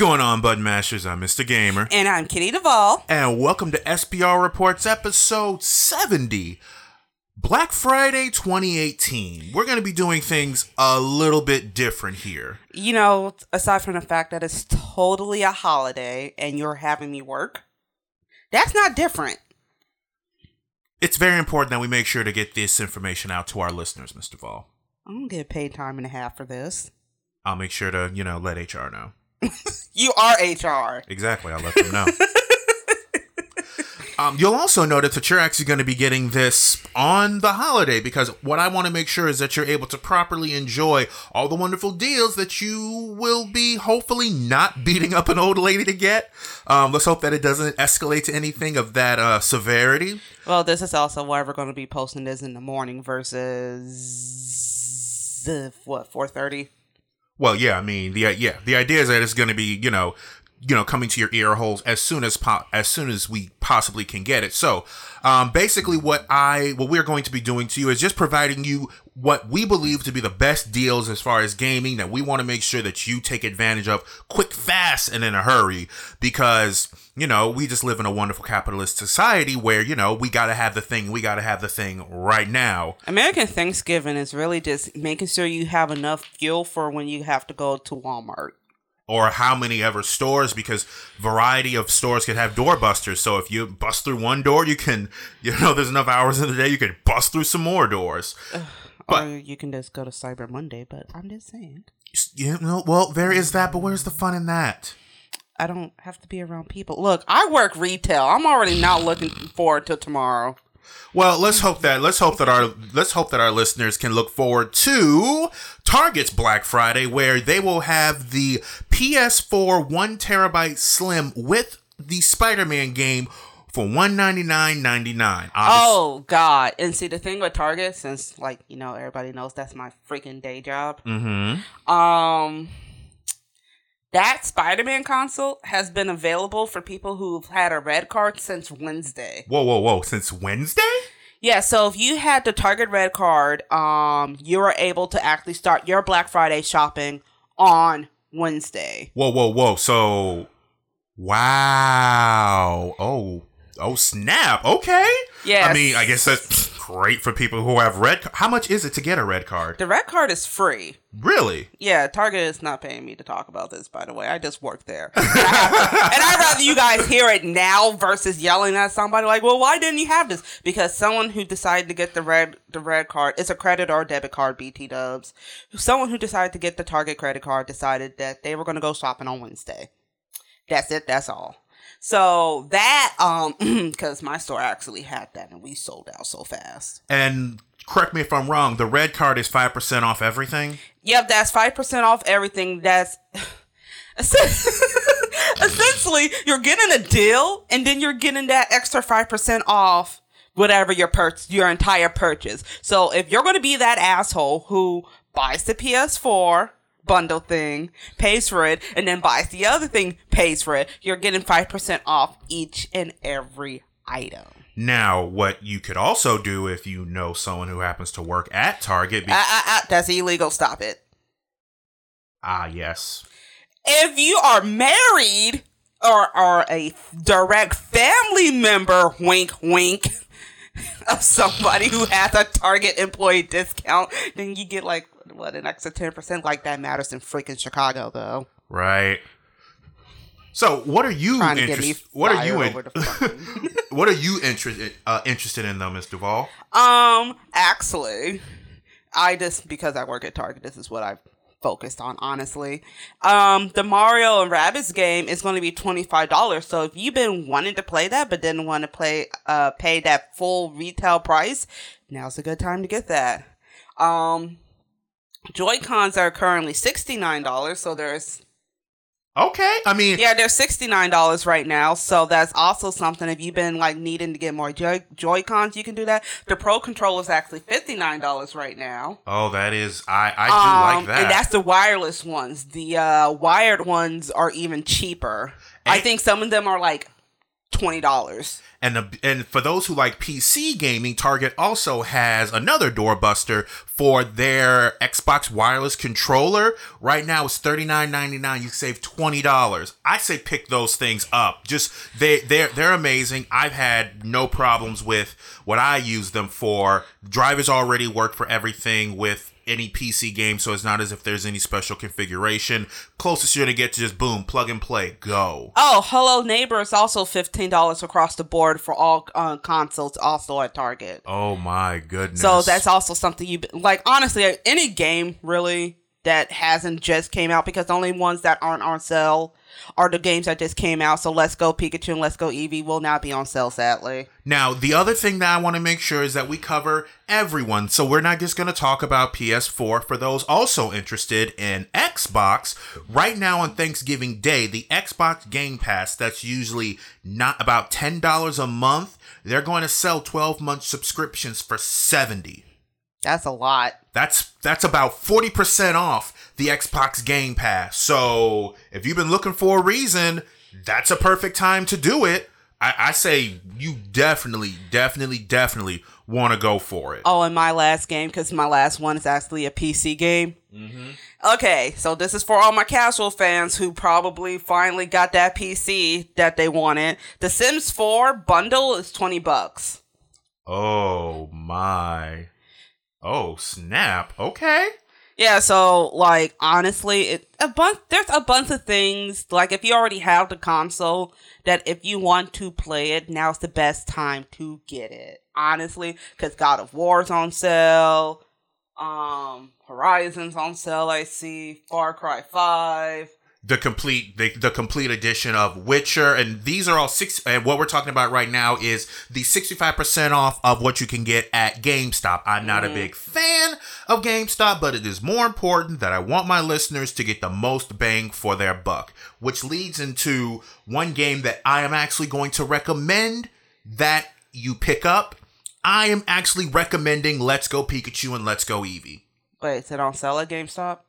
going on, Bud Mashers? I'm Mr. Gamer. And I'm Kitty Duvall. And welcome to SPR Reports episode 70. Black Friday 2018. We're going to be doing things a little bit different here. You know, aside from the fact that it's totally a holiday and you're having me work, that's not different. It's very important that we make sure to get this information out to our listeners, Mr. Vol. I'm going to get paid time and a half for this. I'll make sure to, you know, let HR know. You are HR. Exactly. I'll let them know. um, you'll also notice that you're actually going to be getting this on the holiday because what I want to make sure is that you're able to properly enjoy all the wonderful deals that you will be hopefully not beating up an old lady to get. Um, let's hope that it doesn't escalate to anything of that uh, severity. Well, this is also why we're going to be posting this in the morning versus the what four thirty. Well, yeah, I mean, the yeah, the idea is that it's going to be, you know, you know, coming to your ear holes as soon as po- as soon as we possibly can get it. So, um, basically, what I what we're going to be doing to you is just providing you what we believe to be the best deals as far as gaming that we want to make sure that you take advantage of quick, fast, and in a hurry because you know we just live in a wonderful capitalist society where you know we got to have the thing, we got to have the thing right now. American Thanksgiving is really just making sure you have enough fuel for when you have to go to Walmart. Or how many ever stores because variety of stores can have doorbusters so if you bust through one door you can you know there's enough hours in the day you can bust through some more doors But- or you can just go to Cyber Monday, but I'm just saying. you know well there is that but where's the fun in that I don't have to be around people. Look, I work retail. I'm already not looking forward to tomorrow. Well let's hope that let's hope that our let's hope that our listeners can look forward to target's black friday where they will have the ps4 1 terabyte slim with the spider-man game for 199.99 Oh God! And see, the thing with Target, since like you know everybody knows that's my freaking day job. mm-hmm Um, that Spider-Man console has been available for people who've had a red card since Wednesday. whoa whoa whoa since wednesday Yeah, so if you had the Target red card, um, you were able to actually start your Black Friday shopping on Wednesday. Whoa, whoa, whoa. So, wow. Oh, oh, snap. Okay. Yeah. I mean, I guess that's great for people who have red. How much is it to get a red card? The red card is free. Really? Yeah, Target is not paying me to talk about this, by the way. I just work there. And, I have to- and I'd rather you guys hear it now versus yelling at somebody like, well, why didn't you have this? Because someone who decided to get the red the red card, it's a credit or debit card, BT dubs. Someone who decided to get the Target credit card decided that they were going to go shopping on Wednesday. That's it. That's all. So that, um, because my store actually had that and we sold out so fast. And correct me if I'm wrong. The red card is five percent off everything. Yep, that's five percent off everything. That's essentially you're getting a deal, and then you're getting that extra five percent off whatever your purchase, your entire purchase. So if you're going to be that asshole who buys the PS4 bundle thing, pays for it, and then buys the other thing, pays for it, you're getting five percent off each and every item. Now, what you could also do if you know someone who happens to work at Target. Be- Ah, ah, ah, that's illegal. Stop it. ah, yes. if you are married or are a direct family member, wink, wink, of somebody who has a Target employee discount, then you get like what an extra ten percent. Like that matters in freaking Chicago, though. Right. So, what are you Trying to get me interested? What are you in- over the fucking- What are you interested uh, interested in though, Miss Duvall? Um, actually, I just because I work at Target, this is what I've focused on, honestly. Um, the Mario and Rabbids game is going to be twenty five dollars. So if you've been wanting to play that but didn't want to play, uh, pay that full retail price, now's a good time to get that. Um, Joy Cons are currently sixty nine dollars. So there's Okay, I mean, yeah, they're sixty nine dollars right now. So that's also something. If you've been like needing to get more Joy Joy Cons, you can do that. The Pro controller is actually fifty nine dollars right now. oh, that is I I do Um, like that. And that's the wireless ones. The uh, wired ones are even cheaper. I think some of them are like twenty dollars. And the, and for those who like PC gaming, Target also has another doorbuster for their Xbox wireless controller. Right now it's thirty nine ninety nine. You save twenty dollars. I say pick those things up. Just they they're they're amazing. I've had no problems with what I use them for. Drivers already work for everything with any PC game, so it's not as if there's any special configuration. Closest you're gonna get to just boom, plug and play, go. Oh, Hello Neighbor is also fifteen dollars across the board for all uh, consoles, also at Target. Oh my goodness! So that's also something you like. Honestly, any game really that hasn't just came out because the only ones that aren't on sale are the games that just came out. So Let's Go Pikachu and Let's Go Eevee will not be on sale, sadly. Now, the other thing that I want to make sure is that we cover everyone. So we're not just going to talk about PS4. For those also interested in Xbox, right now on Thanksgiving Day, the Xbox Game Pass, that's usually not about $10 a month, they're going to sell 12 month subscriptions for 70 that's a lot. That's that's about 40% off the Xbox Game Pass. So if you've been looking for a reason, that's a perfect time to do it. I, I say you definitely, definitely, definitely want to go for it. Oh, and my last game, because my last one is actually a PC game. Mm-hmm. Okay, so this is for all my casual fans who probably finally got that PC that they wanted. The Sims 4 bundle is 20 bucks. Oh my. Oh snap! Okay. Yeah, so like honestly, it a bunch there's a bunch of things like if you already have the console that if you want to play it, now's the best time to get it. Honestly, cuz God of War's on sale, um Horizon's on sale, I see, Far Cry 5, the complete the, the complete edition of Witcher and these are all six and what we're talking about right now is the 65% off of what you can get at GameStop. I'm not mm. a big fan of GameStop, but it is more important that I want my listeners to get the most bang for their buck, which leads into one game that I am actually going to recommend that you pick up. I am actually recommending Let's Go Pikachu and Let's Go Eevee. Wait, is it on sale at GameStop?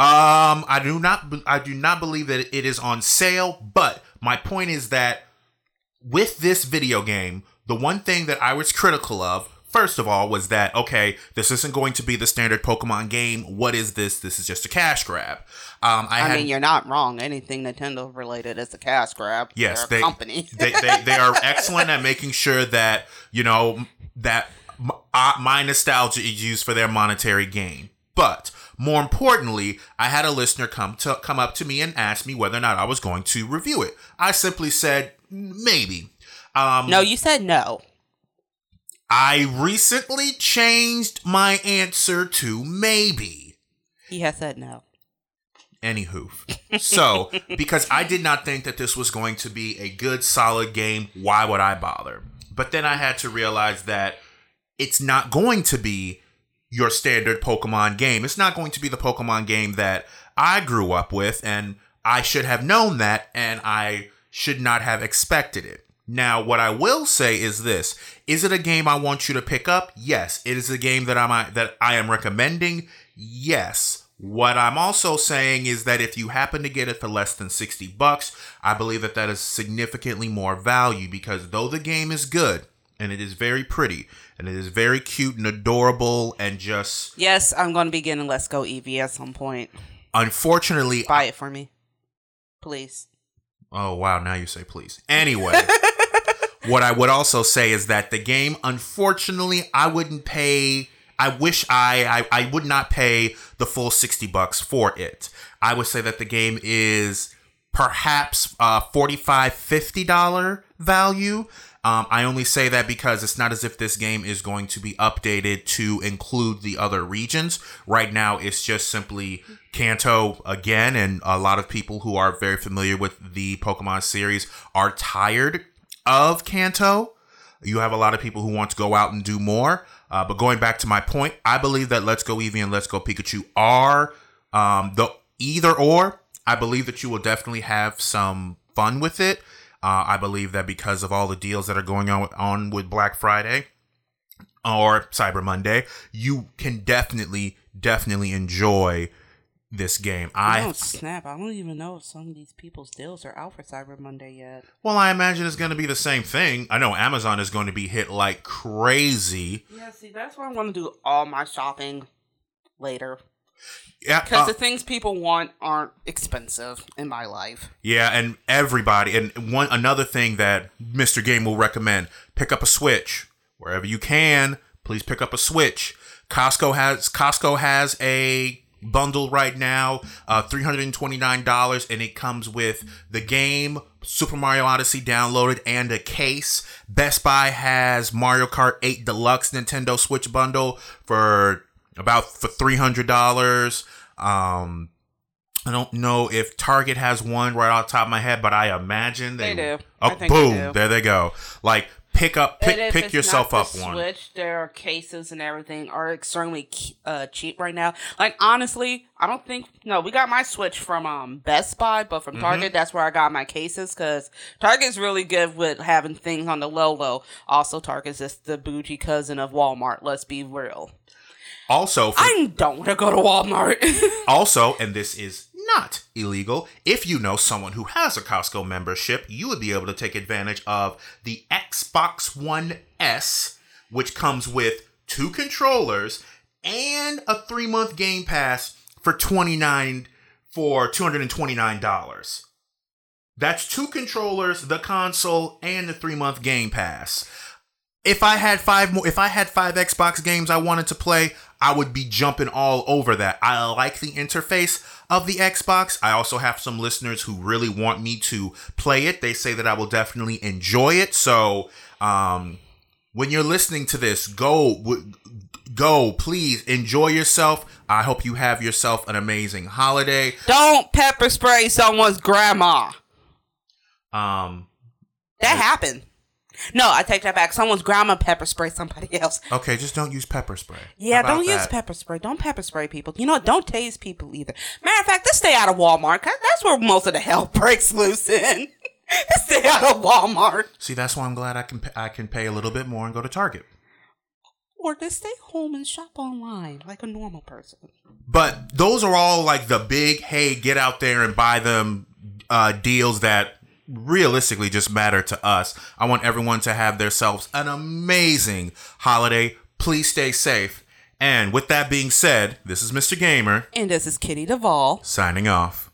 Um, I do not. I do not believe that it is on sale. But my point is that with this video game, the one thing that I was critical of, first of all, was that okay, this isn't going to be the standard Pokemon game. What is this? This is just a cash grab. Um, I, I had, mean, you're not wrong. Anything Nintendo related is a cash grab. Yes, they, company. they, they they are excellent at making sure that you know that uh, my nostalgia is used for their monetary gain. But more importantly, I had a listener come to come up to me and ask me whether or not I was going to review it. I simply said maybe. Um, no, you said no. I recently changed my answer to maybe. He has said no. Anywho, so because I did not think that this was going to be a good, solid game, why would I bother? But then I had to realize that it's not going to be your standard Pokemon game. It's not going to be the Pokemon game that I grew up with, and I should have known that, and I should not have expected it. Now, what I will say is this: Is it a game I want you to pick up? Yes. It is a game that I'm that I am recommending. Yes. What I'm also saying is that if you happen to get it for less than 60 bucks, I believe that that is significantly more value because though the game is good and it is very pretty, and it is very cute and adorable and just yes i'm going to be getting let's go eevee at some point. Unfortunately buy it for me. Please. Oh wow now you say please. Anyway what i would also say is that the game unfortunately i wouldn't pay i wish I, I i would not pay the full 60 bucks for it. I would say that the game is perhaps uh 45 50 dollar value um, I only say that because it's not as if this game is going to be updated to include the other regions. Right now, it's just simply Kanto again, and a lot of people who are very familiar with the Pokemon series are tired of Kanto. You have a lot of people who want to go out and do more. Uh, but going back to my point, I believe that Let's Go Eevee and Let's Go Pikachu are um, the either or. I believe that you will definitely have some fun with it. Uh, I believe that because of all the deals that are going on with, on with Black Friday or Cyber Monday, you can definitely, definitely enjoy this game. I oh snap! I don't even know if some of these people's deals are out for Cyber Monday yet. well, I imagine it's going to be the same thing. I know Amazon is going to be hit like crazy. Yeah, see, that's why I want to do all my shopping later Yeah, because uh, the things people want aren't expensive in my life. yeah, and everybody, and one another thing that Mr. Game will recommend: pick up a Switch wherever you can. Please pick up a Switch. Costco has Costco has a bundle right now, uh, three hundred and twenty nine dollars, and it comes with the game Super Mario Odyssey downloaded and a case. Best Buy has Mario Kart Eight Deluxe Nintendo Switch bundle for about for three hundred dollars. Um, I don't know if Target has one right off the top of my head, but I imagine they, They do. Oh, I think they boom! do. There they go. Like pick up, pick pick yourself up the one. Switch, their cases and everything are extremely uh, cheap right now. Like honestly, I don't think no. We got my Switch from um Best Buy, but Mm-hmm. from Target, that's where I got my cases because Target's really good with having things on the low low. Also, Target's just the bougie cousin of Walmart. Let's be real. Also, for I don't want to go to Walmart. Also, and this is not illegal, if you know someone who has a Costco membership, you would be able to take advantage of the Xbox One S, which comes with two controllers and a three month Game Pass for twenty nine for two hundred and twenty nine dollars. That's two controllers, the console, and the three month Game Pass if I had five more, if I had five Xbox games I wanted to play, I would be jumping all over that. I like the interface of the Xbox. I also have some listeners who really want me to play it. They say that I will definitely enjoy it. So, um, when you're listening to this, go, go, please enjoy yourself. I hope you have yourself an amazing holiday. don't pepper spray someone's grandma. Um, That happened. No, I take that back. Someone's grandma pepper spray somebody else. okay, just don't use pepper spray. Yeah, don't use pepper spray. Don't pepper spray people. You know, what? don't tase people either. Matter of fact, just stay out of Walmart. that's where most of the hell breaks loose in. just stay out of Walmart. See, that's why I'm glad I can I can pay a little bit more and go to Target. Or just stay home and shop online like a normal person. But those are all like the big, hey, get out there and buy them uh, deals that realistically just matter to us. I want everyone to have themselves an amazing holiday. Please stay safe. And with that being said, this is Mr. Gamer And this is Kitty Duvall. signing off.